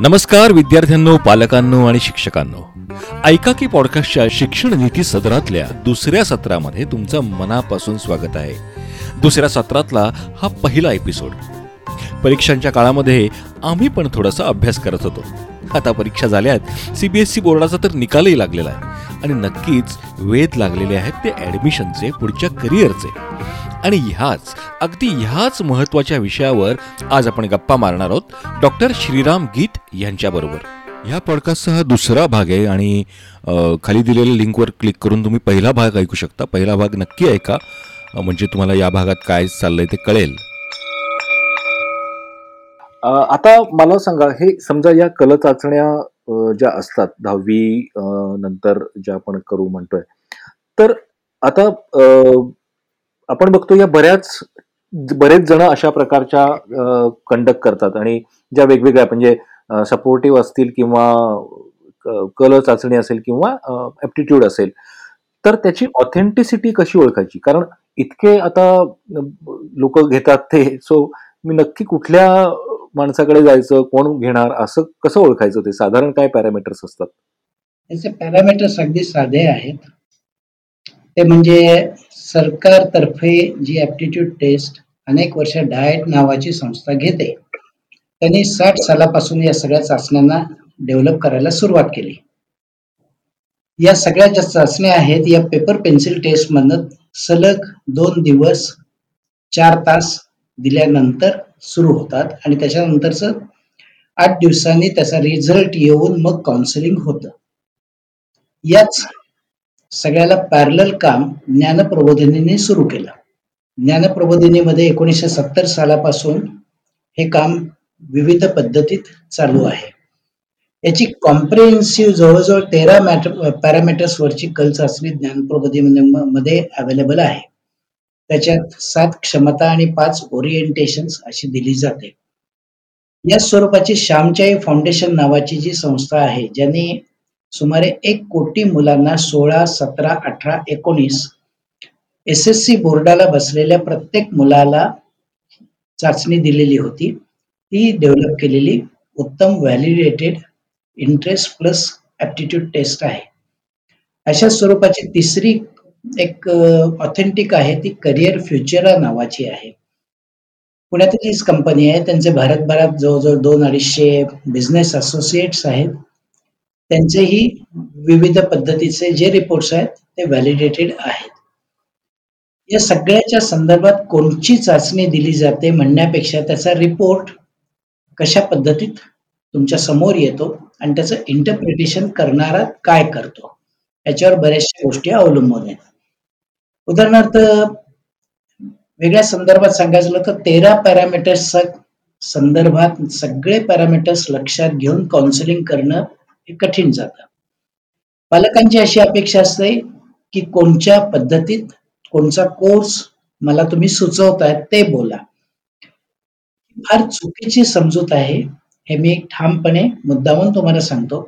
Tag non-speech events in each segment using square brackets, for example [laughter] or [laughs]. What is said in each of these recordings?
नमस्कार विद्यार्थ्यांनो पालकांनो आणि शिक्षकांनो. ऐका की पॉडकास्टच्या शिक्षण नीती सदरातल्या दुसऱ्या सत्रामध्ये तुमचं मनापासून स्वागत आहे. दुसऱ्या सत्रातला हा पहिला एपिसोड परीक्षांच्या काळामध्ये आम्ही पण थोडासा अभ्यास करत होतो. आता परीक्षा झाल्यात सी बी एस बोर्डाचा तर निकालही लागलेला आहे. आणि नक्कीच वेध लागलेले आहेत ते ॲडमिशनचे पुढच्या करिअरचे आणि ह्याच अगदी ह्याच महत्त्वाच्या विषयावर आज आपण गप्पा मारणार आहोत. डॉक्टर श्रीराम गीत यांच्याबरोबर. ह्या पॉडकास्टचा हा दुसरा भाग आहे आणि खाली दिलेल्या लिंकवर क्लिक करून तुम्ही पहिला भाग ऐकू शकता. पहिला भाग नक्की ऐका. म्हणजे तुम्हाला या भागात काय चाललंय ते कळेल. आता मला सांगा हे समजा या कल चाचण्या ज्या असतात दहावी नंतर ज्या आपण करू म्हणतोय तर आता आपण बघतो या बऱ्याच बरेच जण अशा प्रकारच्या कंडक्ट करतात आणि ज्या वेगवेगळ्या म्हणजे सपोर्टिव्ह असतील किंवा कल चाचणी असेल किंवा ऍप्टिट्यूड असेल तर त्याची ऑथेंटिसिटी कशी ओळखायची? कारण इतके आता लोक घेतात ते सो मी नक्की कुठल्या माणसाकडे जायचं कोण घेणार असं कसं ओळखायचं ते? साधारण काय पॅरामीटर्स असतात? त्याचे पॅरामीटर्स अगदी साधे आहेत. ते म्हणजे सरकारतर्फे जी ऍप्टिट्यूड टेस्ट अनेक वर्ष डाएट नावाची संस्था घेते त्यांनी साठ सालापासून या सगळ्या चाचण्यांना डेव्हलप करायला सुरुवात केली. या सगळ्या ज्या चाचण्या आहेत या पेपर पेन्सिल टेस्ट मधनं सलग दोन दिवस चार तास दिल्यानंतर सुरू होतात आणि त्याच्यानंतरच आठ दिवसांनी त्याचा रिझल्ट येऊन मग काउन्सिलिंग होतं. याच सगळ्याला पॅरल काम ज्ञानप्रबोधिनीने सुरू केलं. ज्ञानप्रबोधिनीमध्ये एकोणीसशे सत्तर सालापासून हे काम विविध पद्धतीत चालू आहे. याची कॉम्प्रिहेन्सिव्ह जवळजवळ तेरा मॅटर पॅरामीटर्स वरची कल चाचणी ज्ञानप्रबोधिनीमध्ये अवेलेबल आहे. त्याच्यात सात क्षमता आणि पाच ओरिएंटेशन अशी दिली जाते. या स्वरूपाची श्यामच्याई फाउंडेशन नावाची जी संस्था आहे ज्यांनी सुमारे एक कोटी मुलांना सोळा सतरा अठरा एकोणीस एस एस सी बोर्डाला बसलेल्या प्रत्येक मुलाला चाचणी दिलेली होती. ती डेव्हलप केलेली उत्तम validated interest plus aptitude test आहे. अशा स्वरूपाची तिसरी एक ऑथेंटिक आहे ती करिअर फ्युचरा नावाची आहे. पुण्यातील हीच कंपनी आहे. त्यांचे भारतभरात जवळजवळ दोन अडीचशे बिझनेस असोसिएट्स आहेत. त्यांचेही विविध पद्धतीचे जे रिपोर्ट्स आहेत ते व्हॅलिडेटेड आहेत. या सगळ्याच्या संदर्भात कोणची चाचणी दिली जाते म्हणण्यापेक्षा त्याचा रिपोर्ट कशा पद्धतीत तुमच्यासमोर येतो आणि त्याचं इंटरप्रिटेशन करणारा काय करतो याच्यावर बऱ्याचशा गोष्टी अवलंबून आहेत. उदाहरणार्थ वेगळ्या संदर्भात सांगायचं झालं तर तेरा पॅरामीटर्स संदर्भात सगळे पॅरामीटर्स लक्षात घेऊन काउन्सिलिंग करणं हे कठीण जातं. पालकांची अशी अपेक्षा असते की कोणत्या पद्धतीत कोणचा कोर्स मला तुम्ही सुचवताय ते बोला. फार चुकीची समजूत आहे हे मी ठामपणे मुद्दामून तुम्हाला सांगतो.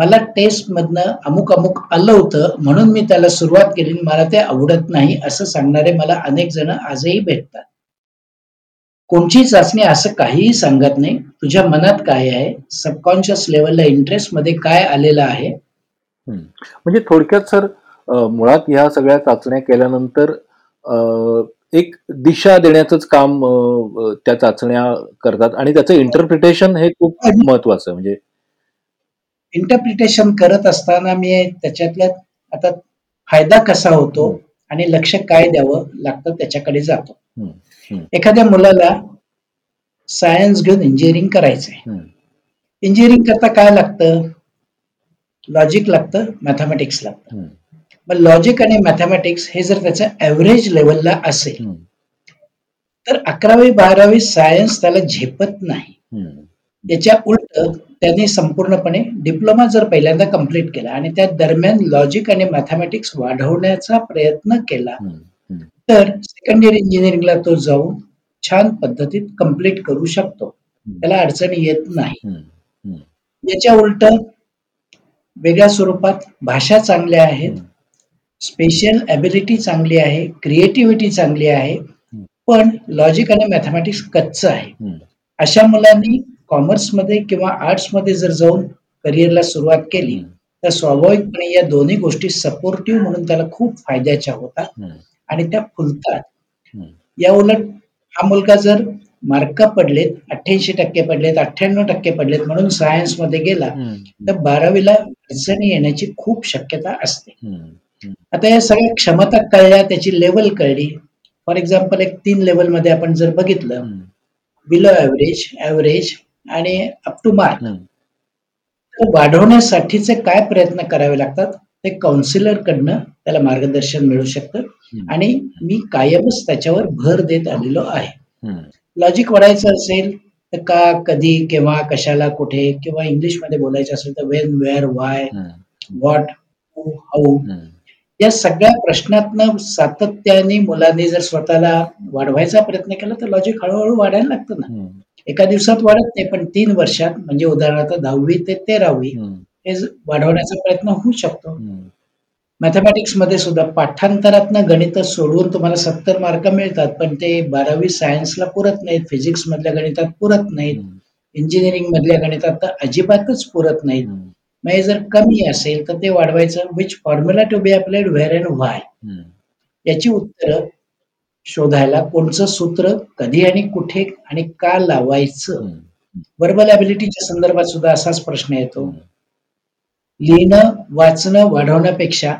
मला टेस्ट मधनं अमुक अमुक आलं होतं म्हणून मी त्याला सुरुवात केली आणि मला ते आवडत नाही असं सांगणारे मला अनेक जण आजही भेटतात. कोणची चाचणी असं काहीही सांगत नाही. तुझ्या मनात काय आहे? सबकॉन्शियस लेवलला इंटरेस्टमध्ये काय आलेलं आहे. म्हणजे थोडक्यात सर मुळात ह्या सगळ्या चाचण्या केल्यानंतर एक दिशा देण्याचंच काम त्या चाचण्या करतात आणि त्याचं इंटरप्रिटेशन हे खूप महत्वाचं आहे. म्हणजे इंटरप्रिटेशन करत असताना मी त्याच्यातल्या आता फायदा कसा होतो आणि लक्ष काय द्यावं लागतं त्याच्याकडे जातो. एखाद्या मुलाला सायन्स घेऊन इंजिनिअरिंग करायचंय. इंजिनिअरिंग करता काय लागतं लॉजिक लागतं मॅथमॅटिक्स लागतं. मग लॉजिक आणि मॅथमॅटिक्स हे जर त्याच्या ॲव्हरेज लेवलला असेल. तर अकरावी बारावी सायन्स त्याला झेपत नाही हम्म. याच्या उलट त्यांनी संपूर्णपणे डिप्लोमा जर पहिल्यांदा कंप्लीट केला आणि त्या दरम्यान लॉजिक आणि मॅथमॅटिक्स वाढवण्याचा प्रयत्न केला. तर सेकंड इयर इंजिनिअरिंगला तो जाऊन छान पद्धतीत कंप्लीट करू शकतो त्याला अडचणी येत नाही. याच्या उलट वेगळ्या स्वरूपात भाषा चांगल्या आहेत स्पेशल ॲबिलिटी चांगली आहे क्रिएटिव्हिटी चांगली आहे पण लॉजिक आणि मॅथमॅटिक्स कच्चं आहे. अशा मुलांनी कॉमर्समध्ये किंवा आर्ट्समध्ये जर जाऊन करिअरला सुरुवात केली तर स्वाभाविकपणे या दोन्ही गोष्टी सपोर्टिव्ह म्हणून त्याला खूप फायद्याच्या होतात. आणि त्या फुलतात. या उलट हा मुलगा जर मार्क पडलेत अठ्ठ्याऐंशी टक्के पडलेत अठ्ठ्याण्णव टक्के पडलेत म्हणून सायन्समध्ये गेला हम्म, तर बारावीला अडचणी येण्याची खूप शक्यता असते. आता या सगळ्या क्षमता कळल्या त्याची लेवल कळली. फॉर एक्झाम्पल एक तीन लेवलमध्ये आपण जर बघितलं बिलो ऍव्हरेज ऍव्हरेज आणि अप टू मार्क. तर वाढवण्यासाठीचे काय प्रयत्न करावे लागतात? ते काउन्सिलर कडनं त्याला मार्गदर्शन मिळू शकतं. आणि मी कायमच त्याच्यावर भर देत आलेलो आहे. लॉजिक वाढायचं असेल तर का कधी केव्हा कशाला कुठे किंवा इंग्लिशमध्ये बोलायचं असेल तर when where why what who how. या सगळ्या प्रश्नातनं सातत्याने मुलांनी जर स्वतःला वाढवायचा प्रयत्न केला तर लॉजिक हळूहळू वाढायला लागतं ना. एका दिवसात वाढत नाही पण तीन वर्षात म्हणजे उदाहरणार्थ दहावी ते तेरावी हे वाढवण्याचा प्रयत्न होऊ शकतो. मॅथमॅटिक्समध्ये सुद्धा पाठांतरातनं गणित सोडवून तुम्हाला सत्तर मार्क मिळतात पण ते बारावी सायन्सला पुरत नाहीत फिजिक्स मधल्या गणितात पुरत नाहीत इंजिनिअरिंग मधल्या गणितात तर अजिबातच पुरत नाहीत. मग हे जर कमी असेल तर ते वाढवायचं which formula to be applied where and why. याची उत्तरं शोधायला कोणचं सूत्र कधी आणि कुठे आणि का लावायचं? वर्बल ॲबिलिटीच्या संदर्भात सुद्धा असाच प्रश्न येतो. लिहिणं वाचणं वाढवण्यापेक्षा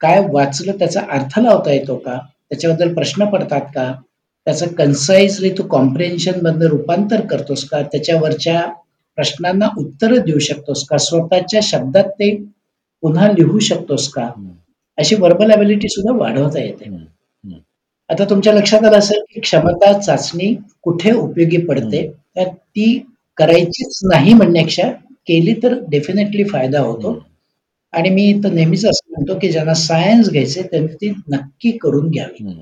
काय वाचलं त्याचा अर्थ लावता येतो का? त्याच्याबद्दल प्रश्न पडतात का? त्याचं कन्साइजली तू कॉम्प्रिहेन्शन मधनं रूपांतर करतोस का? त्याच्यावरच्या प्रश्नांना उत्तर देऊ शकतोस का? स्वतःच्या शब्दात ते पुन्हा लिहू शकतोस का? अशी वर्बल ॲबिलिटी सुद्धा वाढवता येते. आता तुमच्या लक्षात आलं असेल की क्षमता चाचणी कुठे उपयोगी पडते? तर ती करायचीच नाही म्हणण्यापेक्षा केली तर डेफिनेटली फायदा होतो. आणि मी तर नेहमीच असं म्हणतो की ज्यांना सायन्स घ्यायचे त्यांनी ती नक्की करून घ्यावी.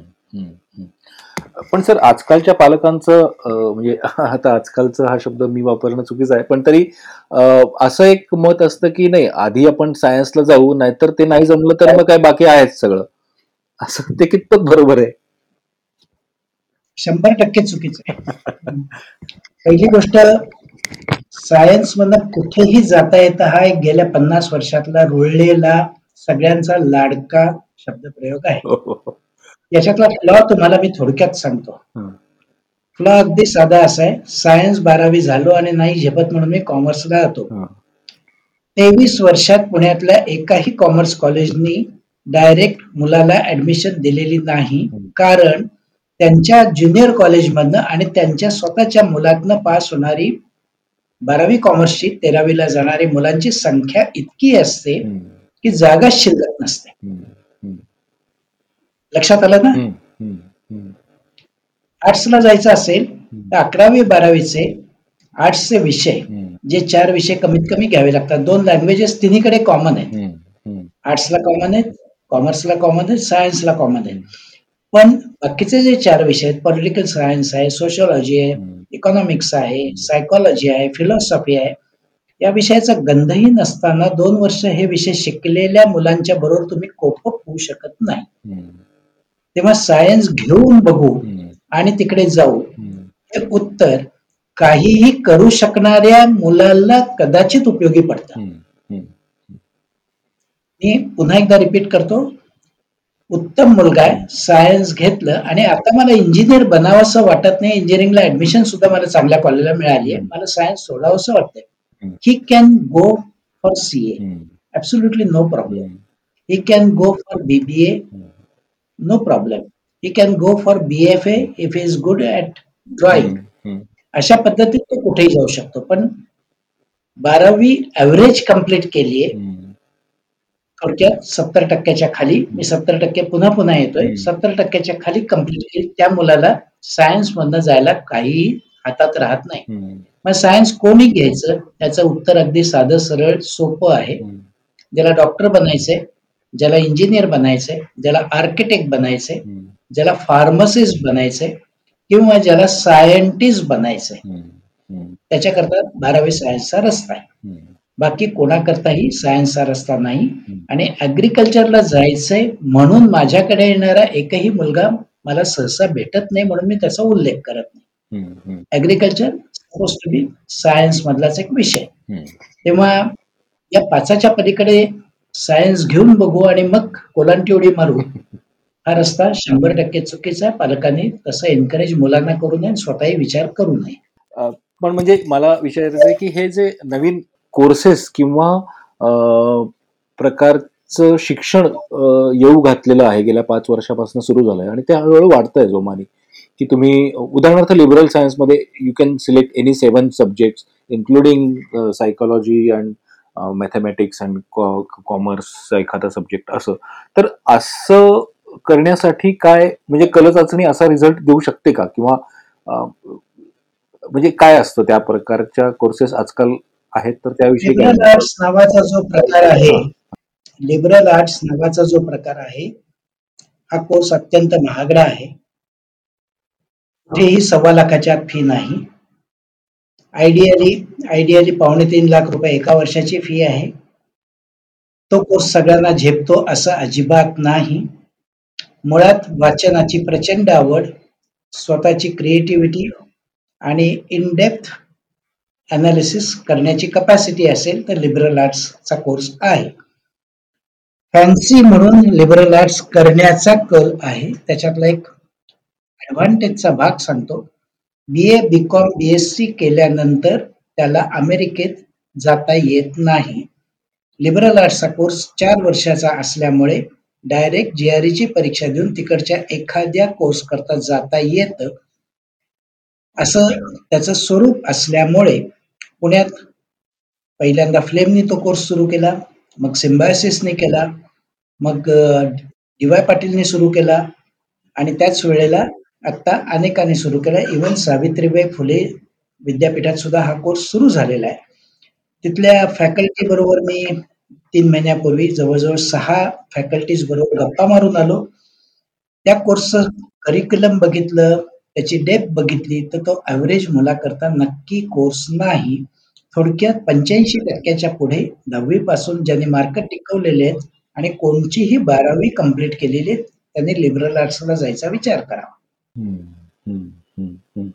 पण सर आजकालच्या पालकांचं म्हणजे [laughs] आता आजकालचा हा शब्द मी वापरणं चुकीचं आहे पण तरी असं एक मत असतं की नाही आधी आपण सायन्सला जाऊ नाहीतर ते नाही जमलं तर मग काय बाकी आहेच सगळं. असं ते कितपत बरोबर आहे? शंभर टक्के चुकीचं आहे. पहिली गोष्ट सायन्स मधनं कुठेही जाता येतं हा एक गेल्या पन्नास वर्षातला रुळलेला सगळ्यांचा लाडका शब्दप्रयोग आहे. याच्यातला फ्लॉ तुम्हाला मी थोडक्यात सांगतो. हं. फ्लॉ अगदी साधा असा आहे. सायन्स बारावी झालो आणि नाही झेपत म्हणून मी कॉमर्सला जातो. हं. तेवीस वर्षात पुण्यातल्या एकाही कॉमर्स कॉलेजनी डायरेक्ट मुलाला ऍडमिशन दिलेली नाही. कारण त्यांच्या ज्युनियर कॉलेजमधनं आणि त्यांच्या स्वतःच्या मुलातनं पास होणारी बारावी कॉमर्सची तेरावीला जाणारी मुलांची संख्या इतकी असते. की जागा शिल्लक नसते. लक्षात आलं ना. आर्ट्सला जायचं असेल तर अकरावी बारावीचे आर्ट्सचे विषय. जे चार विषय कमीत कमी घ्यावे लागतात. दोन लँग्वेजेस तिन्हीकडे कॉमन आहेत. आर्ट्सला कॉमन आहेत कॉमर्सला कॉमन आहेत सायन्सला कॉमन आहेत. पण बाकीचे जे चार विषय आहेत पॉलिटिकल सायन्स आहे सोशोलॉजी आहे. इकॉनॉमिक्स आहे सायकॉलॉजी आहे फिलॉसॉफी आहे या विषयाचा गंधही नसताना दोन वर्ष हे विषय शिकलेल्या मुलांच्या बरोबर तुम्ही कोप होऊ शकत नाही. तेव्हा सायन्स घेऊन बघू. आणि तिकडे जाऊ हं. उत्तर काहीही करू शकणाऱ्या मुलाला कदाचित उपयोगी पडतं. हं. मी पुन्हा एकदा रिपीट करतो उत्तम मुलगा आहे सायन्स घेतलं आणि आता मला इंजिनियर बनावंसं वाटत नाही इंजिनिअरिंगला ऍडमिशन सुद्धा मला चांगल्या कॉलेजला मिळाली आहे. मला सायन्स सोडावंसं वाटतंय. He can go for C A. Absolutely no problem hmm. Can go for BBA no problem he can go for B F A if is good at drawing. अशा पद्धतीत तो कुठेही जाऊ शकतो. पण बारावी ऍव्हरेज कंप्लीट केली आहे हं. थोडक्यात सत्तर टक्क्याच्या खाली मी सत्तर टक्के पुन्हा पुन्हा येतोय. सत्तर टक्क्याच्या खाली कंप्लीट केली त्या मुलाला सायन्स मधनं जायला काहीही हातात राहत नाही. मग सायन्स कोणी घ्यायचं त्याचं उत्तर अगदी साधं सरळ सोपं आहे. ज्याला डॉक्टर बनायचंय ज्याला इंजिनियर बनायचंय ज्याला आर्किटेक्ट बनायचंय. ज्याला फार्मसिस्ट बनायचंय किंवा ज्याला सायंटिस्ट बनायचंय. त्याच्याकरता बारावी सायन्सचा रस्ता आहे. बाकी कोणाकरताही सायन्सचा रस्ता नाही. आणि ऍग्रिकल्चरला जायचंय म्हणून माझ्याकडे येणारा एकही मुलगा मला सहसा भेटत नाही म्हणून मी त्याचा उल्लेख करत नाही. Agriculture suppose to be science मधलाच एक विषय. तेव्हा या पाचाच्या पलीकडे सायन्स घेऊन बघू आणि मग कोलांटी उडी मारू हा रस्ता शंभर टक्के चुकीचा आहे पालकांनी तसं एनकरेज मुलांना करू नये स्वतःही विचार करू नये पण म्हणजे मला विचारायचं आहे की हे जे नवीन कोर्सेस किंवा प्रकारचं शिक्षण येऊ घातलेलं आहे. गेल्या पाच वर्षापासून सुरू झालंय आणि ते हळूहळू वाढतंय जोमाने. की तुम्ही उदाहरणार्थ लिबरल सायन्समध्ये you can select any seven subjects including psychology and mathematics and commerce एखादा सब्जेक्ट असं. तर असं करण्यासाठी काय म्हणजे कल चाचणी असा रिझल्ट देऊ शकते का? किंवा म्हणजे काय असतं त्या प्रकारच्या कोर्सेस आजकाल आहेत तर त्याविषयी लिबरल आर्ट्स नावाचा जो प्रकार आहे लिबरल आर्ट्स नावाचा जो प्रकार आहे हा कोर्स अत्यंत महागडा आहे. कुठेही सव्वा लाखाच्या फी नाही. आयडियली आयडियली पावणे तीन लाख रुपये एका वर्षाची फी आहे. तो कोर्स सगळ्यांना झेपतो असं अजिबात नाही. मुळात वाचनाची प्रचंड आवड स्वतःची क्रिएटिव्हिटी आणि इन डेप्थ अनालिसिस करण्याची कपॅसिटी असेल तर लिबरल आर्ट्सचा कोर्स आहे. फॅन्सी म्हणून लिबरल आर्ट्स करण्याचा कल आहे. त्याच्यातला एक ऍडव्हान्टेजचा भाग सांगतो. B A B Com B S C केल्यानंतर त्याला अमेरिकेत जाता येत नाही. लिबरल आर्ट्सचा कोर्स चार वर्षाचा असल्यामुळे डायरेक्ट जी आर ची परीक्षा देऊन तिकडच्या एखाद्या कोर्स करता जाता येतं. असं त्याचं स्वरूप असल्यामुळे पुण्यात. पहिल्यांदा फ्लेमनी तो कोर्स सुरू केला. मग सिम्बायसिसने केला. मग डी वाय पाटीलने सुरू केला. आणि त्याच वेळेला आता अनेकांनी सुरू केला. इवन सावित्रीबाई फुले विद्यापीठात सुद्धा हा कोर्स सुरू झालेला आहे. तिथल्या फॅकल्टी बरोबर मी तीन महिन्यापूर्वी जवळजवळ सहा फॅकल्टीज बरोबर गप्पा मारून आलो. त्या कोर्सचं करिक्युलम बघितलं. त्याची डेप बघितली तर तो ॲव्हरेज मुलाकरता नक्की कोर्स नाही. थोडक्यात पंच्याऐंशी टक्क्याच्या पुढे दहावी पासून ज्यांनी मार्क टिकवलेले आहेत आणि कोणचीही बारावी कंप्लीट केलेली आहेत त्यांनी लिबरल आर्ट्सला जायचा विचार करावा. हम्म, हम्म, हम्म, हम्म.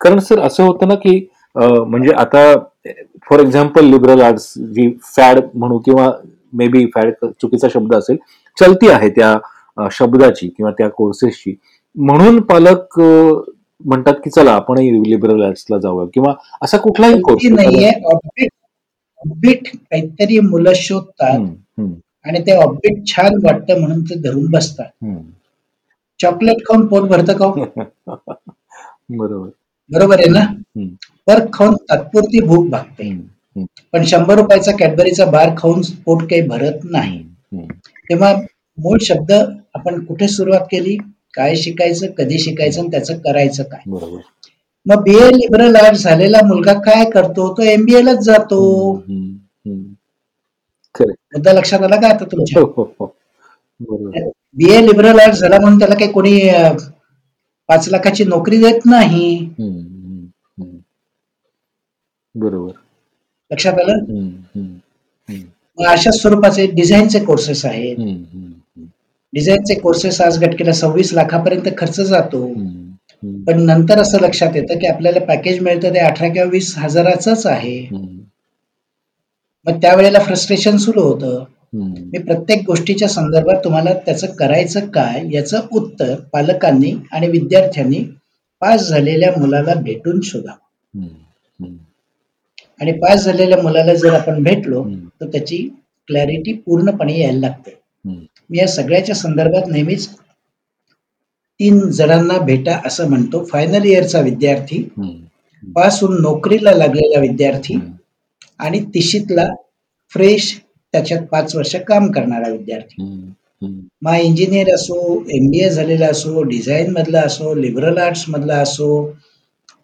कारण सर असं होतं ना की अ, म्हणजे आता फॉर एक्झाम्पल लिबरल आर्ट्स जी फॅड म्हणू किंवा मे बी फॅड चुकीचा शब्द असेल चलती आहे त्या अ, शब्दाची किंवा त्या कोर्सेसची म्हणून पालक म्हणतात की चला आपण लिबरल आर्ट्सला जाऊया किंवा असा कुठलाही कोर्स नाहीये. ऑब्बिट ऑब्बिट काहीतरी मुलं शोधतात आणि ते ऑब्बिट छान वाटतं म्हणून ते धरून बसतात. चॉकलेट खाऊन पोट भरतं का हो? [laughs] बरोबर. बरोबर आहे ना. पर खाऊन तात्पुरती भूक भागते. पण शंभर रुपयाचा कॅडबरीचा बार खाऊन पोट काही भरत नाही. तेव्हा मूळ शब्द आपण कुठे सुरुवात केली? काय शिकायचं कधी शिकायचं आणि त्याचं करायचं काय? बरोबर. मग बी ए लिबरल आर्ट झालेला मुलगा काय करतो? तो एमबीए लाच जातो. मुद्दा लक्षात आला का आता तुमच्या? बी ए लिबरल आर्ट झाला म्हणून त्याला काही कोणी पाच लाखाची नोकरी देत नाही. बरोबर. लक्षात आलं? अशा स्वरूपाचे डिझाईनचे कोर्सेस आहेत. डिझाईनचे कोर्सेस आज गटकेला सव्वीस लाखापर्यंत खर्च जातो. पण नंतर असं लक्षात येतं की आपल्याला पॅकेज मिळतं ते अठरा किंवा वीस हजाराचंच आहे. मग त्यावेळेला फ्रस्ट्रेशन सुरू होतं. मी प्रत्येक गोष्टीच्या संदर्भात तुम्हाला त्याचं करायचं काय याचं उत्तर पालकांनी आणि विद्यार्थ्यांनी पास झालेल्या मुलाला भेटून शोधा. आणि पास झालेल्या मुलाला जर आपण भेटलो तर त्याची क्लॅरिटी पूर्णपणे यायला लागते. मी या सगळ्याच्या संदर्भात नेहमीच तीन जणांना भेटा असं म्हणतो. फायनल इयरचा विद्यार्थी पास होऊन नोकरीला लागलेला विद्यार्थी आणि तिशीतला फ्रेश त्याच्यात पाच वर्ष काम करणारा विद्यार्थी. मग इंजिनियर असो एमबीए झालेला असो डिझाईन मधला असो लिबरल आर्ट्स मधला असो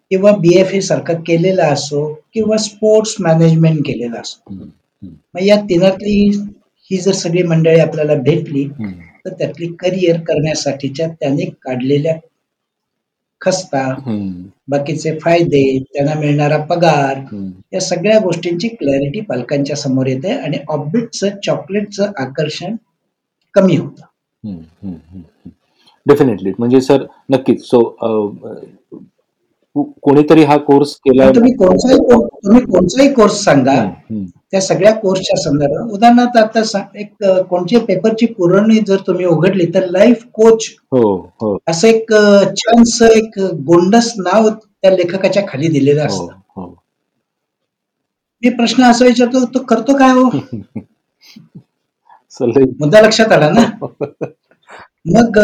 किंवा बी एफ ए सारखं केलेला असो किंवा स्पोर्ट्स मॅनेजमेंट केलेला असो. मग या तिनातली ही जर सगळी मंडळी आपल्याला भेटली. तर त्यातली करिअर करण्यासाठीच्या त्याने काढलेल्या खस्ता बाकीचे फायदे त्यांना मिळणारा पगार. या सगळ्या गोष्टींची क्लॅरिटी पालकांच्या समोर येते आणि ऑब्बिटचं चॉकलेटचं आकर्षण कमी होतं. डेफिनेटली म्हणजे सर नक्कीच. सो कोणीतरी हा कोर्स केला तुम्ही कोणताही कोर्स तुम्ही कोणताही कोर्स सांगा. त्या सगळ्या कोर्सच्या संदर्भात. उदाहरणार्थ आता एक कोणत्या पेपरची पुरवणी जर तुम्ही उघडली तर लाईफ कोच हो हो. असं एक छानसं एक गोंडस नाव त्या लेखकाच्या खाली दिलेलं हो असतं. हो. मी प्रश्न असा विचारतो तो करतो काय हो? [laughs] मुद्दा लक्षात आला ना? [laughs] मग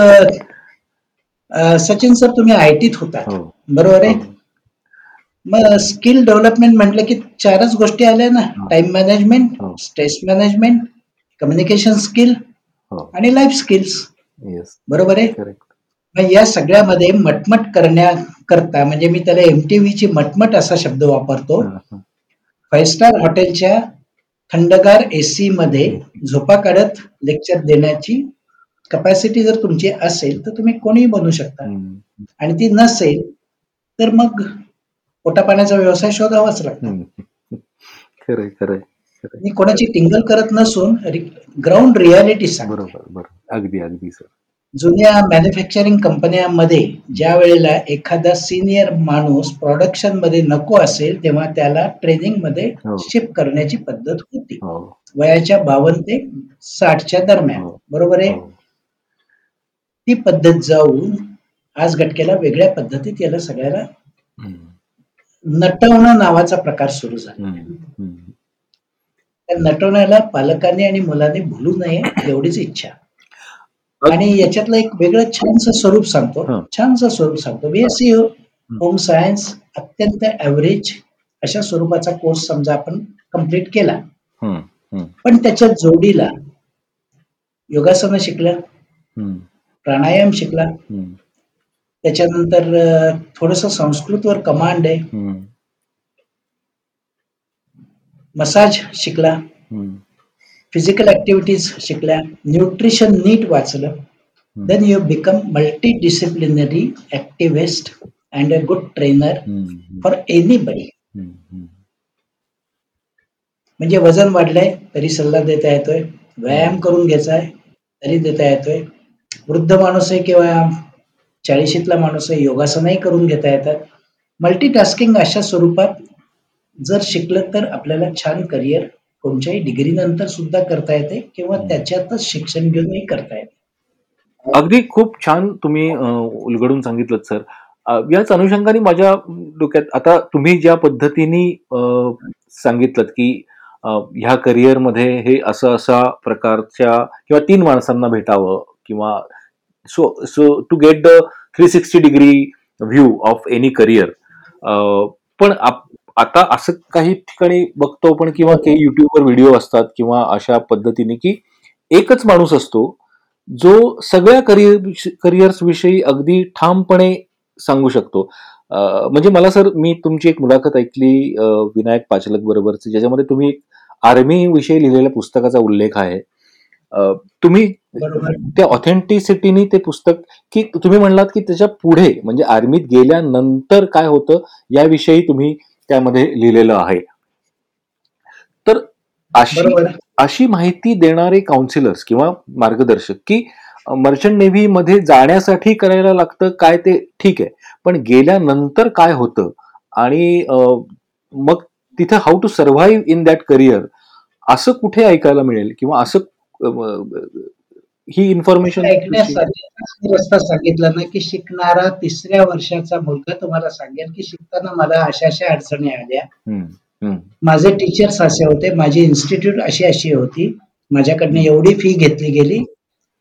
सचिन सर तुम्ही आय टीत होता हो. बरोबर आहे? मग स्किल डेव्हलपमेंट म्हटलं की चारच गोष्टी आल्या ना. हो. टाइम मॅनेजमेंट हो. स्ट्रेस मॅनेजमेंट कम्युनिकेशन स्किल हो. आणि लाईफ स्किल्स बरोबर आहे? मग या सगळ्यामध्ये मटमट करण्याकरता म्हणजे मी त्याला एमटीव्हीची मटमट असा शब्द वापरतो. फाईव्ह स्टार हॉटेलच्या थंडगार एसी मध्ये झोपा काढत लेक्चर देण्याची कपॅसिटी जर तुमची असेल तर तुम्ही कोणीही बनू शकता. आणि ती नसेल तर मग पोटापाण्याचा व्यवसाय शोधावाच लागतो. खरंय खरंय मी कोणाची टिंगल करत नसून ग्राउंड रियालिटी सांग बरोबर अगदी अगदी सर जुन्या मॅन्युफॅक्चरिंग कंपन्यांमध्ये ज्या वेळेला एखादा सिनियर माणूस प्रोडक्शनमध्ये नको असेल तेव्हा त्याला ट्रेनिंगमध्ये हो. शिफ्ट करण्याची पद्धत होती. हो. वयाच्या बावन्न ते साठच्या दरम्यान. हो. बरोबर आहे? हो. ती पद्धत जाऊन आज घटकेला वेगळ्या पद्धतीत याला सगळ्याला. नटवणं नावाचा प्रकार सुरू झाला. नटवण्याला पालकांनी आणि मुलांनी भुलू नये एवढीच इच्छा. आणि याच्यातलं एक वेगळं छानसं स्वरूप सांगतो. छानसं स्वरूप सांगतो. बीएससी होम सायन्स अत्यंत ऍव्हरेज अशा स्वरूपाचा कोर्स समजा आपण कंप्लीट केला. पण त्याच्या जोडीला योगासनं शिकला. प्राणायाम शिकला. त्याच्यानंतर थोडस संस्कृतवर कमांड आहे. मसाज शिकला. फिजिकल ऍक्टिव्हिटीज शिकल्या न्यूट्रिशन नीट वाचलं then you become multi disciplinary activist and a good trainer. For anybody. म्हणजे वजन वाढलंय तरी सल्ला देता येतोय व्यायाम करून घ्यायचा आहे तरी देता येतोय वृद्ध माणूस आहे किंवा चाळीशीतला माणूस आहे योगासनही करून घेता येतात. मल्टीटास्किंग अशा स्वरूपात जर शिकलं तर आपल्याला छान करिअर कोणत्याही डिग्री नंतर सुद्धा करता येते किंवा त्याच्यातच शिक्षण घेऊनही करता येते. अगदी खूप छान तुम्ही उलगडून सांगितलं सर. याच अनुषंगाने माझ्या डोक्यात आता तुम्ही ज्या पद्धतीने सांगितलं की ह्या करिअरमध्ये हे असं असा प्रकारच्या किंवा तीन माणसांना भेटावं किंवा so so to get the three sixty degree view of any career पण आप- आता असं काही ठिकाणी बघतो पण किंवा काही युट्यूबवर व्हिडिओ असतात किंवा अशा पद्धतीने की एकच माणूस असतो जो सगळ्या करिअर करिअर्स विषयी अगदी ठामपणे सांगू शकतो. म्हणजे मला सर मी तुमची एक मुलाखत ऐकली विनायक पाचलक बरोबरची ज्याच्यामध्ये तुम्ही आर्मी विषयी लिहिलेल्या पुस्तकाचा उल्लेख आहे. तुम्ही त्या ऑथेंटिसिटीनी ते पुस्तक की तुम्ही म्हणलात की त्याच्या पुढे म्हणजे आर्मीत गेल्यानंतर काय होतं याविषयी तुम्ही त्यामध्ये लिहिलेलं आहे. तर अशी अशी माहिती देणारे काउन्सिलर्स किंवा मार्गदर्शक की मर्चंट नेव्ही मध्ये जाण्यासाठी करायला लागतं काय ते ठीक आहे. पण गेल्यानंतर काय होतं? आणि मग तिथे how to survive in that career असं कुठे ऐकायला मिळेल? किंवा असं ही इन्फॉर्मेशन रस्ता सांगितला ना की शिकणारा तिसऱ्या वर्षाचा मुलगा तुम्हाला सांगेल की शिकताना मला अशा अशा अडचणी आल्या. माझे टीचर्स असे होते माझी इन्स्टिट्यूट अशी अशी होती. माझ्याकडनं एवढी फी घेतली गेली.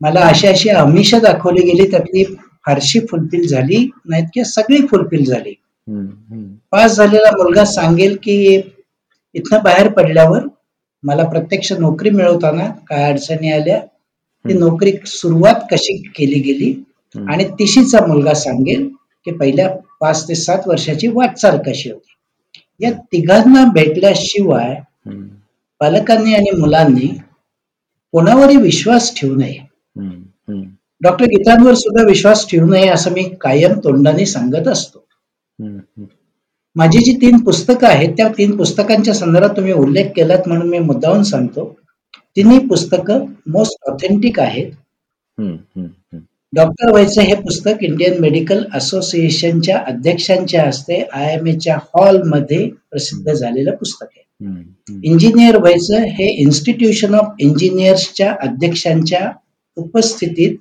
मला अशी अशी आमिष दाखवली गेली त्यातली फारशी फुलफिल झाली नाहीत की सगळी फुलफिल झाली. पास झालेला मुलगा सांगेल की इथनं बाहेर पडल्यावर मला प्रत्यक्ष नोकरी मिळवताना काय अडचणी आल्या ती नोकरी सुरुवात कशी केली गेली आणि तिशीचा मुलगा सांगेल की पहिल्या पाच ते सात वर्षाची वाटचाल कशी होती. या तिघांना भेटल्याशिवाय पालकांनी आणि मुलांनी कोणावरही विश्वास ठेवू नये. डॉक्टर गीतांवर सुद्धा विश्वास ठेवू नये असं मी कायम तोंडाने सांगत असतो. माझी जी तीन पुस्तकं आहेत त्या तीन पुस्तकांच्या संदर्भात तुम्ही उल्लेख केलात म्हणून मी मुद्दाहून सांगतो. तिन्ही पुस्तकं मोस्ट ऑथेंटिक आहेत. डॉक्टर वैसे हे पुस्तक इंडियन मेडिकल असोसिएशनच्या अध्यक्षांच्या हस्ते आय एम एच्या हॉलमध्ये प्रसिद्ध झालेलं पुस्तक आहे. इंजिनियर व्हायचं हे इन्स्टिट्यूशन ऑफ इंजिनियर्सच्या अध्यक्षांच्या उपस्थितीत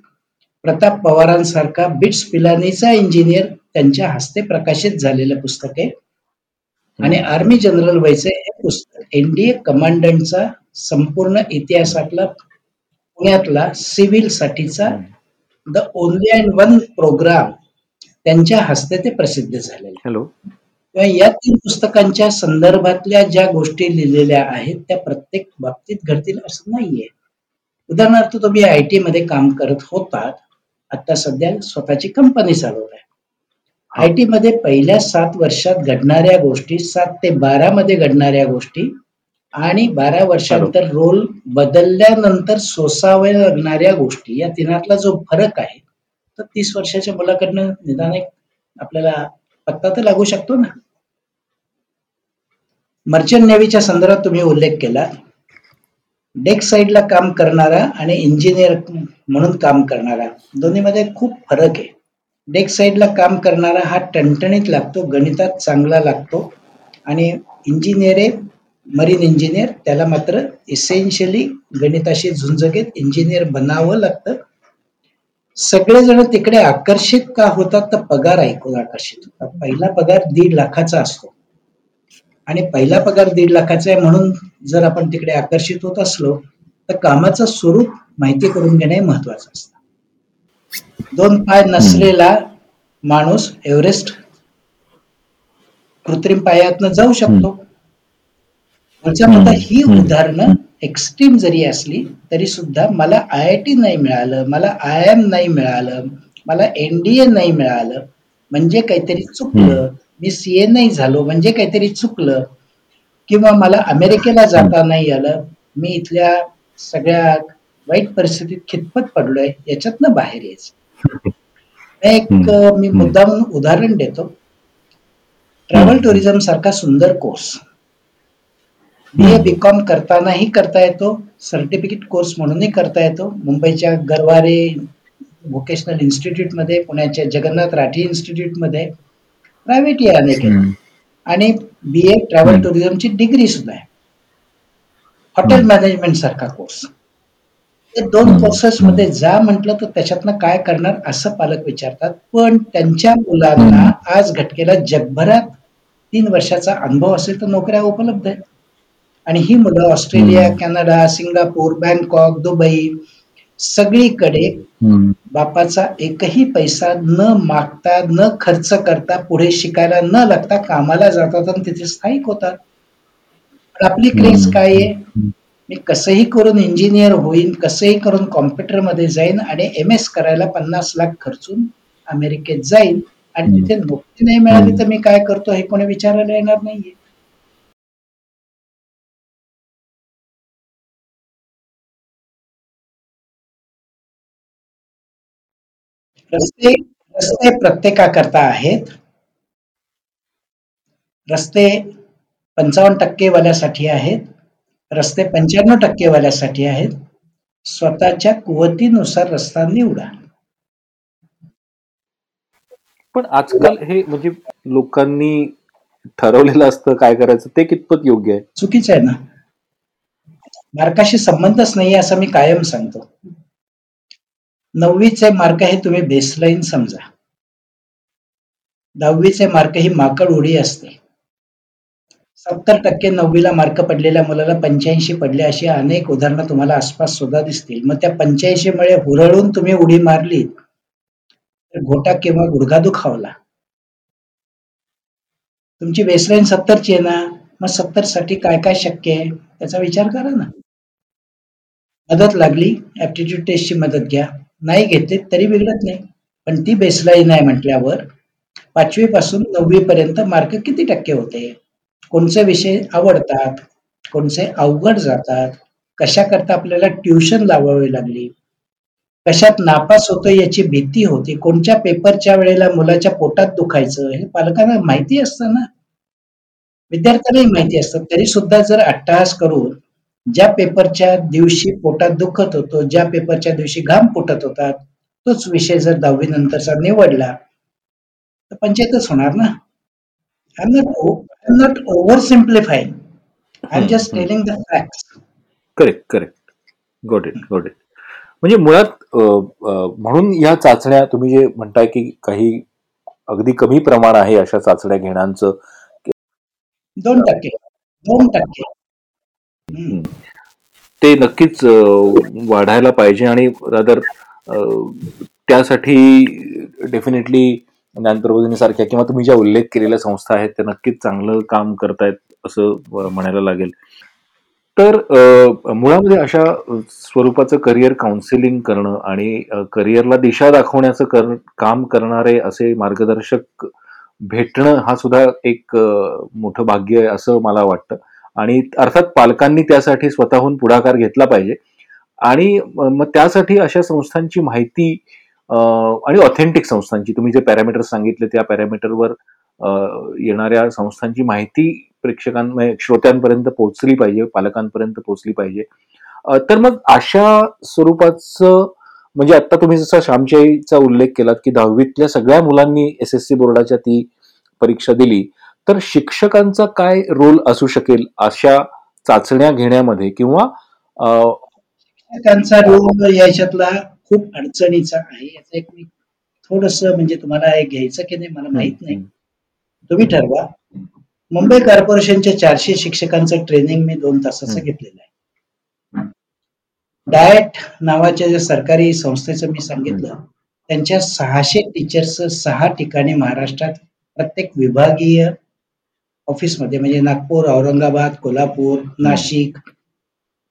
प्रताप पवारांसारखा बिट्स पिलानीचा इंजिनियर त्यांच्या हस्ते प्रकाशित झालेलं पुस्तक आहे. आणि आर्मी जनरल व्हायचं हे पुस्तक एनडीए कमांडंटचा संपूर्ण इतिहासातला पुण्यातला सिव्हिल साठीचा the only and one programme त्यांच्या हस्ते ते प्रसिद्ध झालेले हॅलो किंवा या तीन पुस्तकांच्या संदर्भातल्या ज्या गोष्टी लिहिलेल्या आहेत त्या प्रत्येक बाबतीत घडतील असं नाहीये. उदाहरणार्थ तुम्ही आय टी मध्ये काम करत होतात आता सध्या स्वतःची कंपनी चालवताय. आय टी मध्ये पहिल्या सात वर्षात घडणाऱ्या गोष्टी सात ते बारा मध्ये घडणाऱ्या गोष्टी आणि बारा वर्षांतर रोल बदलल्यानंतर सोसाव्या लागणाऱ्या गोष्टी या तिनातला जो फरक आहे तर तीस वर्षाच्या मुलाकडनं निदान एक आपल्याला पत्ता तर लागू शकतो ना. मर्चंट नेव्हीच्या संदर्भात तुम्ही उल्लेख केला. डेक साईडला काम करणारा आणि इंजिनियर म्हणून काम करणारा दोन्हीमध्ये खूप फरक आहे. डेक साईडला काम करणारा हा टणटणीत लागतो गणितात चांगला लागतो. आणि इंजिनियर आहे मरीन इंजिनियर त्याला मात्र इसेन्शियली गणिताशी झुंज घेत इंजिनियर बनावं लागतं. सगळेजण तिकडे आकर्षित का होतात तर पगार ऐकून आकर्षित होतात. पहिला पगार दीड लाखाचा असतो. आणि पहिला पगार दीड लाखाचा आहे म्हणून जर आपण तिकडे आकर्षित होत असलो तर कामाचं स्वरूप माहिती करून घेणे महत्वाचं असतं. दोन पाय नसलेला माणूस एव्हरेस्ट कृत्रिम पायातनं जाऊ शकतो. मतात ही उदाहरणं एक्स्ट्रीम जरी असली तरी सुद्धा मला आय आय टी नाही मिळालं मला आय एम नाही मिळालं मला एनडीए नाही मिळालं. म्हणजे काहीतरी चुकलं. मी सीए नाही झालो म्हणजे काहीतरी चुकलं. किंवा मला अमेरिकेला जाता नाही आलं. मी इथल्या सगळ्या वाईट परिस्थितीत खितपत पडलोय याच्यातनं बाहेर यायचं. [laughs] एक मी मुद्दाम उदाहरण देतो. ट्रॅव्हल टुरिझम सारखा सुंदर course. B A B com करतानाही करता येतो सर्टिफिकेट कोर्स म्हणूनही करता येतो. मुंबईच्या गरवारे व्होकेशनल इन्स्टिट्यूटमध्ये पुण्याच्या जगन्नाथ राठी इन्स्टिट्यूटमध्ये प्रायव्हेट आहे अनेक. आणि बी ए ट्रॅव्हल टुरिझमची डिग्री सुद्धा आहे. हॉटेल मॅनेजमेंट सारखा कोर्स. ते दोन कोर्सेस मध्ये जा म्हटलं तर त्याच्यातनं काय करणार असं पालक विचारतात. पण त्यांच्या मुलांना आज घटकेला जगभरात तीन वर्षाचा अनुभव असेल तर नोकऱ्या उपलब्ध आहेत. आणि ही मुलं Australia Canada Singapore Bangkok Dubai सगळीकडे बापाचा एकही पैसा न मागता न खर्च करता पुढे शिकायला न लागता कामाला जातात आणि तिथे स्थायिक होतात. आपली क्रेज काय आहे? मी कसंही करून इंजिनियर होईन कसंही करून कॉम्प्युटरमध्ये जाईन आणि एम एस करायला पन्नास लाख खर्चून अमेरिकेत जाईन आणि तिथे नोकरी नाही मिळाली तर मी काय करतो हे कोणी विचारायला येणार नाहीये. रस्ते रस्ते प्रत्येकाकरता आहेत. रस्ते पंचावन्न टक्केवाल्यासाठी आहेत. रस्ते पंच्याण्णव टक्केवाल्यासाठी आहेत. स्वतःच्या कुवतीनुसार रस्ता निवडा. पण आजकाल हे म्हणजे लोकांनी ठरवलेलं असतं काय करायचं ते कितपत योग्य आहे? चुकीचं आहे ना. मार्काशी संबंधच नाही असं मी कायम सांगतो. नववीचे मार्क हे तुम्ही बेसलाईन समजा. दहावीचे मार्क ही माकड उडी असते. सत्तर टक्के नववीला मार्क पडलेल्या मुलाला पंच्याऐंशी पडले अशी अनेक उदाहरणं तुम्हाला आसपास सुद्धा दिसतील. मग त्या पंच्याऐंशी मुळे हुरळून तुम्ही उडी मारली तर घोटा किंवा गुडघा दुखावला तुमची बेसलाईन सत्तरची आहे ना मग सत्तरसाठी काय काय शक्य आहे त्याचा विचार करा ना. मदत लागली ऍप्टिट्यूड टेस्टची मदत घ्या. नाही घेतली तरी बिघडत नाही. पण ती बेसलाईन आहे म्हटल्यावर पाचवी पासून नववी पर्यंत मार्क किती टक्के होते? कोणचे विषय आवडतात कोणचे अवघड जातात कशाकरता आपल्याला ट्युशन लावावी लागली कशात नापास होतो याची भीती होती कोणत्या पेपरच्या वेळेला मुलाच्या पोटात दुखायचं हे पालकांना माहिती असतं ना विद्यार्थ्यांनाही माहिती असतं तरी सुद्धा जर अट्टहास करून ज्या पेपरच्या दिवशी पोटात दुखत होतो ज्या पेपरच्या दिवशी घाम फुटत होतात तोच विषय जर 10वी नंतरचा निवडला, तर पंचायतच होणार ना. Simplifying. I am hmm, just hmm. Telling the facts. Correct, correct. Got it, got it. म्हणजे मुळात म्हणून ह्या चाचण्या तुम्ही जे म्हणताय, की काही अगदी कमी प्रमाण आहे अशा चाचण्या घेण्याचं. 2% 2%. हं. हं. ते नक्कीच वाढायला पाहिजे आणि रादर त्यासाठी डेफिनेटली ज्ञानप्रबोधिनीसारख्या किंवा तुम्ही ज्या उल्लेख केलेल्या संस्था आहेत, त्या नक्कीच चांगलं काम करतायत असं म्हणायला लागेल. तर मुळामध्ये अशा स्वरूपाचं करियर काउन्सिलिंग करणं आणि करिअरला करियरला दिशा दाखवण्याचं कर काम करणारे असे मार्गदर्शक भेटणं हा सुद्धा एक मोठं भाग्य आहे असं मला वाटतं. आणि अर्थात पालकांनी त्यासाठी स्वतःहून पुढाकार घेतला पाहिजे. आणि मग त्यासाठी अशा संस्थांची माहिती आणि ऑथेंटिक संस्थांची तुम्ही जे पॅरामीटर्स सांगितले त्या पॅरामीटरवर येणाऱ्या संस्थांची माहिती प्रेक्षकांमध्ये श्रोत्यांपर्यंत पोहोचली पाहिजे, पालकांपर्यंत पोहोचली पाहिजे. तर मग अशा स्वरूपाचं म्हणजे आता तुम्ही जसा श्यामची आईचा उल्लेख केलात, की 10वीतल्या सगळ्या मुलांनी एस-एस-सी बोर्डाच्या ती परीक्षा दिली. तर शिक्षकांचा काय रोल असू शकेल अशा चाचण्या घेण्यामध्ये किंवा त्यांचा रोल याच्यातला खूप अडचणीचा आहे. याचं एक मी थोडंसं म्हणजे तुम्हाला हे घ्यायचं की नाही मला माहीत नाही. तुम्ही ठरवा. मुंबई कॉर्पोरेशनच्या 400 शिक्षकांचं ट्रेनिंग मी 2 तासाचं. घेतलेलं आहे. डाएट नावाच्या ज्या सरकारी संस्थेचं मी सांगितलं, त्यांच्या 600 टीचर्सचं 6 ठिकाणी महाराष्ट्रात प्रत्येक विभागीय ऑफिसमध्ये म्हणजे नागपूर, औरंगाबाद, कोल्हापूर. नाशिक,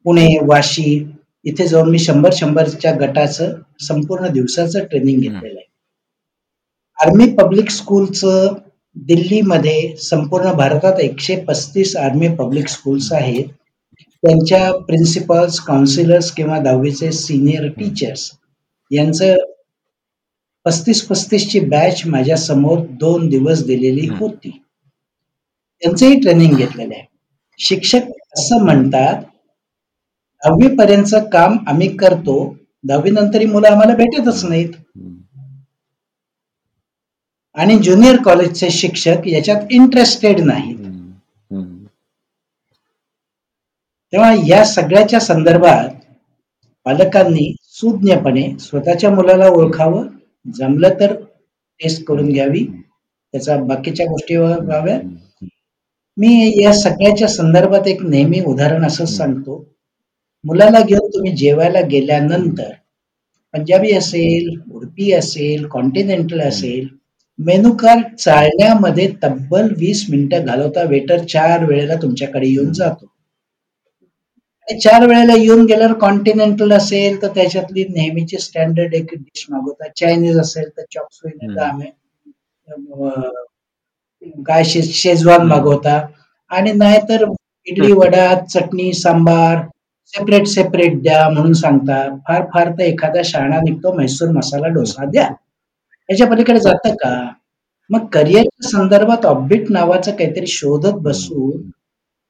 पुणे, वाशी इथे जाऊन मी 100-100च्या गटाचं संपूर्ण दिवसाचं ट्रेनिंग. घेतलेलं आहे. आर्मी पब्लिक स्कूलचं दिल्लीमध्ये संपूर्ण भारतात 135 आर्मी पब्लिक स्कूल्स आहेत. त्यांच्या प्रिन्सिपल्स, काउन्सिलर्स किंवा 10वीचे सीनियर. टीचर्स यांचं 35-35 ची बॅच माझ्यासमोर 2 दिवस दिलेली. होती. त्यांचंही ट्रेनिंग घेतलेलं आहे. शिक्षक असं म्हणतात, 10वी काम आम्ही करतो. दहावीनंतर ही मुलं आम्हाला भेटतच नाहीत. आणि ज्युनियर कॉलेजचे शिक्षक याच्यात इंटरेस्टेड नाहीत. तेव्हा या सगळ्याच्या संदर्भात पालकांनी सुज्ञपणे स्वतःच्या मुलाला ओळखावं. जमलं तर टेस्ट करून घ्यावी. त्याचा बाकीच्या गोष्टी व्हाव्या मी या सगळ्याच्या संदर्भात एक नेहमी उदाहरण असंच सांगतो. मुलाला घेऊन तुम्ही जेवायला. गेल्यानंतर पंजाबी असेल, उडपी असेल, कॉन्टिनेंटल हं. असेल, मेनू कार्ड चाळण्यामध्ये तब्बल 20 मिनिटं घालवता वेटर 4 वेळेला तुमच्याकडे येऊन. जातो. आणि 4 वेळेला येऊन गेल्यावर कॉन्टिनेंटल असेल तर त्याच्यातली नेहमीची स्टँडर्ड एक डिश मागवतात. चायनीज असेल तर चॉप सुई नाहीतर हं. आम्ही अ, काय शे शेजवान हं. मागवता आणि नाहीतर इडली, [laughs] वडा, चटणी, सांबार सेपरेट, सेपरेट द्या म्हणून सांगता. फार फार तर एखादा शहाणा निघतो म्हैसूर मसाला डोसा द्या. याच्या पलीकडे जातं का? मग करिअरच्या संदर्भात ऑफबीट नावाचं काहीतरी शोधत. बसून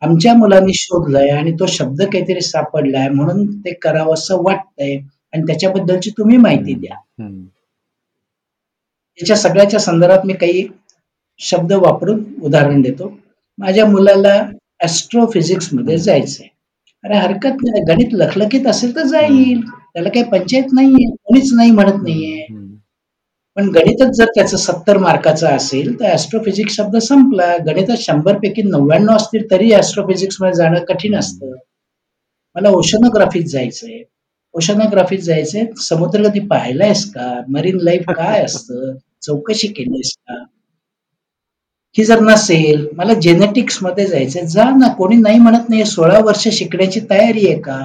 आमच्या मुलांनी शोधलंय आणि तो शब्द काहीतरी सापडलाय म्हणून ते करावंसं वाटतंय आणि त्याच्याबद्दलची तुम्ही माहिती. द्या. याच्या सगळ्याच्या संदर्भात मी काही शब्द वापरून उदाहरण देतो. माझ्या मुलाला ॲस्ट्रोफिजिक्समध्ये हं. जायचंय. अरे हरकत नाही. गणित लखलखीत असेल तर जाईल. त्याला काही पंचायत नाहीये. कोणीच नाही म्हणत नाहीये. पण गणितच जर त्याचं 70 मार्काचं असेल, तर ऍस्ट्रोफिजिक्स शब्द संपला. गणितात शंभर पैकी 99 असतील तरी ॲस्ट्रोफिजिक्समध्ये जाणं कठीण असतं. मला ओशनोग्राफीत जायचंय. ओशनोग्राफीत जायचंय. समुद्र कधी पाहिलायस का? मरीन लाईफ काय असतं? चौकशी केलीस का? ही जर नसेल, मला जेनेटिक्समध्ये जायचंय. जा ना. कोणी नाही म्हणत नाहीये. 16 वर्ष शिकण्याची तयारी आहे का?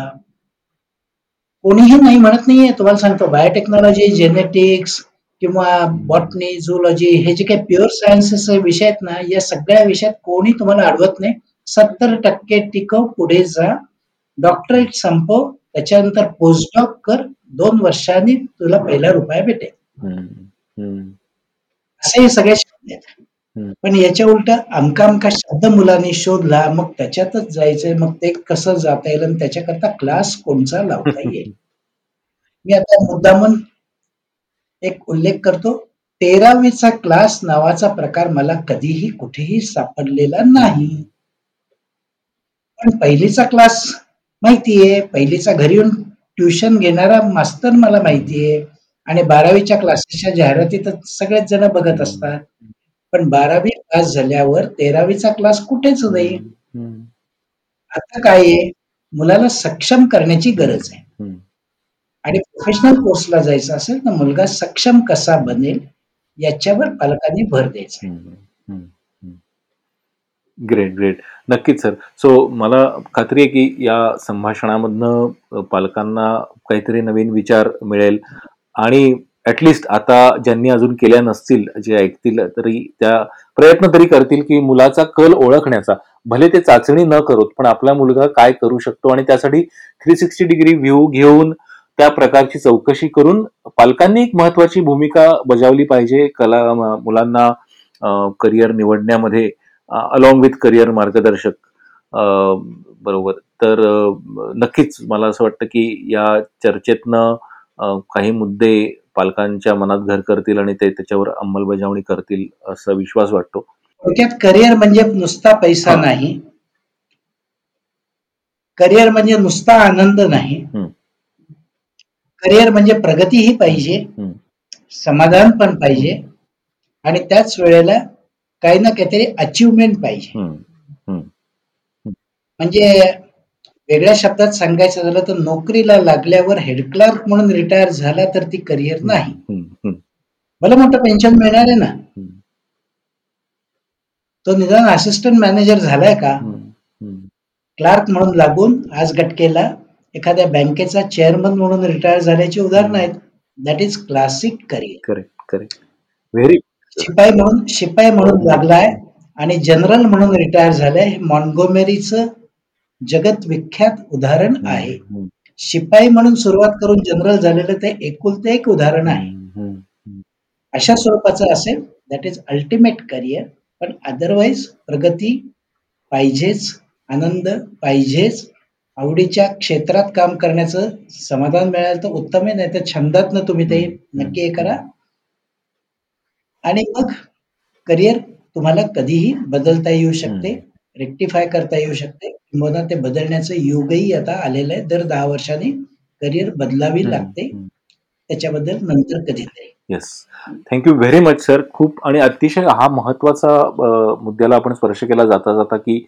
कोणीही नाही म्हणत नाहीये. तुम्हाला सांगतो बायोटेक्नॉलॉजी, जेनेटिक्स किंवा. बॉटनी, झूलॉजी हे जे काही प्युअर सायन्सेसचे विषय आहेत ना, या सगळ्या विषयात कोणी तुम्हाला अडवत नाही. 70% टिकव, पुढे जा. डॉक्टरेट संपव. त्याच्यानंतर पोस्टडॉक कर. 2 वर्षांनी तुला पहिला रुपया भेटेल. असे हे सगळे शब्द आहेत. पण याच्या उलटं अमका-अमका शब्द मुलांनी शोधला, मग त्याच्यातच जायचंय. मग ते कसं जाता येईल आणि त्याच्याकरता क्लास कोणचा लावता [laughs] येईल. मी आता मुद्दामून एक उल्लेख करतो. तेरावीचा क्लास नावाचा प्रकार मला कधीही कुठेही सापडलेला नाही. पण पहिलीचा क्लास माहितीये. पहिलीचा घरी येऊन ट्युशन घेणारा मास्तर मला माहितीये. आणि बारावीच्या क्लासेसच्या जाहिराती तर सगळेच जण बघत असतात. पण बारावी पास झाल्यावर तेरावीचा क्लास कुठेच नाही. आता काय आहे? मुलाला सक्षम करण्याची गरज आहे. आणि प्रोफेशनल कोर्सला जायचं असेल तर मुलगा सक्षम कसा बनेल याच्यावर पालकांनी भर द्यायचा ग्रेट ग्रेट नक्कीच सर सो मला खात्री आहे की या संभाषणामधनं पालकांना काहीतरी नवीन विचार मिळेल. आणि ॲटलिस्ट आता ज्यांनी अजून केल्या नसतील जे ऐकतील तरी त्या प्रयत्न तरी करतील की मुलाचा कल ओळखण्याचा. भले ते चाचणी न करोत पण आपला मुलगा काय करू शकतो आणि त्यासाठी थ्री सिक्स्टी डिग्री व्ह्यू घेऊन त्या प्रकारची चौकशी करून पालकांनी एक महत्वाची भूमिका बजावली पाहिजे. कला मुलांना करिअर निवडण्यामध्ये अलॉंग विथ करिअर मार्गदर्शक बरोबर. तर नक्कीच मला असं वाटतं की या चर्चेतनं काही मुद्दे पालकांच्या मनात घर करतील आणि ते त्याच्यावर अंमलबजावणी करतील असा विश्वास वाटतो थोडक्यात करिअर म्हणजे नुसता पैसा. नाही करिअर म्हणजे नुसता आनंद नाही. करिअर म्हणजे प्रगतीही पाहिजे. समाधान पण पाहिजे आणि त्याच वेळेला काही ना काहीतरी अचिव्हमेंट पाहिजे. म्हणजे वेगळ्या शब्दात सांगायचं झालं तर नोकरीला लागल्यावर हेड क्लार्क म्हणून रिटायर झाला तर ती करिअर नाही. मला मोठं पेन्शन मिळणार आहे ना. तो निदान असिस्टंट मॅनेजर झालाय का. क्लार्क म्हणून लागून आज घटकेला एखाद्या बँकेचा चेअरमन म्हणून रिटायर झाल्याची उदाहरणं आहेत. That is classic career correct correct very शिपाई म्हणून शिपाई म्हणून लागलाय आणि जनरल म्हणून रिटायर झालाय. हे मॉन्गोमेरीचं जगत विख्यात उदाहरण आहे. शिपाई म्हणून सुरुवात करून जनरल झालेलं ते एकुलते एक उदाहरण आहे. अशा स्वरूपाचं असेल दॅट इज अल्टिमेट करिअर पण अदरवाईज प्रगती पाहिजेच आनंद पाहिजेच आवडीच्या क्षेत्रात काम करण्याचं समाधान मिळालं तर उत्तम आहे नाही तर छंदातनं तुम्ही ते नक्की हे करा. आणि मग करिअर तुम्हाला कधीही बदलता येऊ शकते. रेक्टिफाय करता येऊ शकते. किंवा ते बदलण्याचं युगही आता आलेलं आहे. दर दहा वर्षांनी करिअर बदलावी लागते. त्याच्याबद्दल नंतर कधीतरी yes thank you very much sir खूप आणि अतिशय हा महत्त्वाचा मुद्द्याला आपण स्पर्श केला जाता जाता की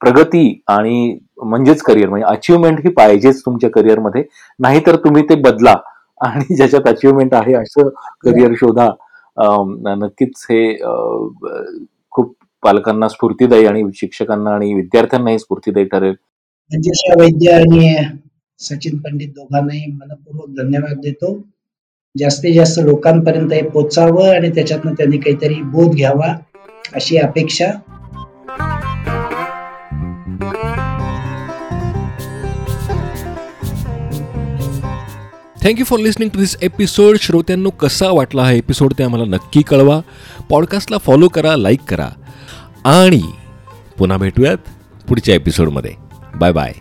प्रगती आणि म्हणजेच करिअर म्हणजे अचिव्हमेंट ही पाहिजेच तुमच्या करिअरमध्ये नाहीतर तुम्ही ते बदला आणि [laughs] ज्याच्यात अचिव्हमेंट आहे असं करिअर शोधा. अम, नक्कीच हे पालकांना स्फूर्तीदायी आणि शिक्षकांना आणि विद्यार्थ्यांनाही स्फूर्तीदायी ठरेल. मंजुषा वैद्य आणि सचिन पंडित दोघांनाही मनपूर्वक धन्यवाद देतो. जास्तीत जास्त लोकांपर्यंत हे पोचावं आणि त्याच्यातनं त्यांनी काहीतरी बोध घ्यावा अशी अपेक्षा. Thank you for listening to this episode श्रोत्यांनो कसा वाटला हा एपिसोड ते आम्हाला नक्की कळवा. पॉडकास्टला फॉलो करा लाईक करा. आणि पुन्हा भेटूयात पुढच्या एपिसोडमध्ये बाय बाय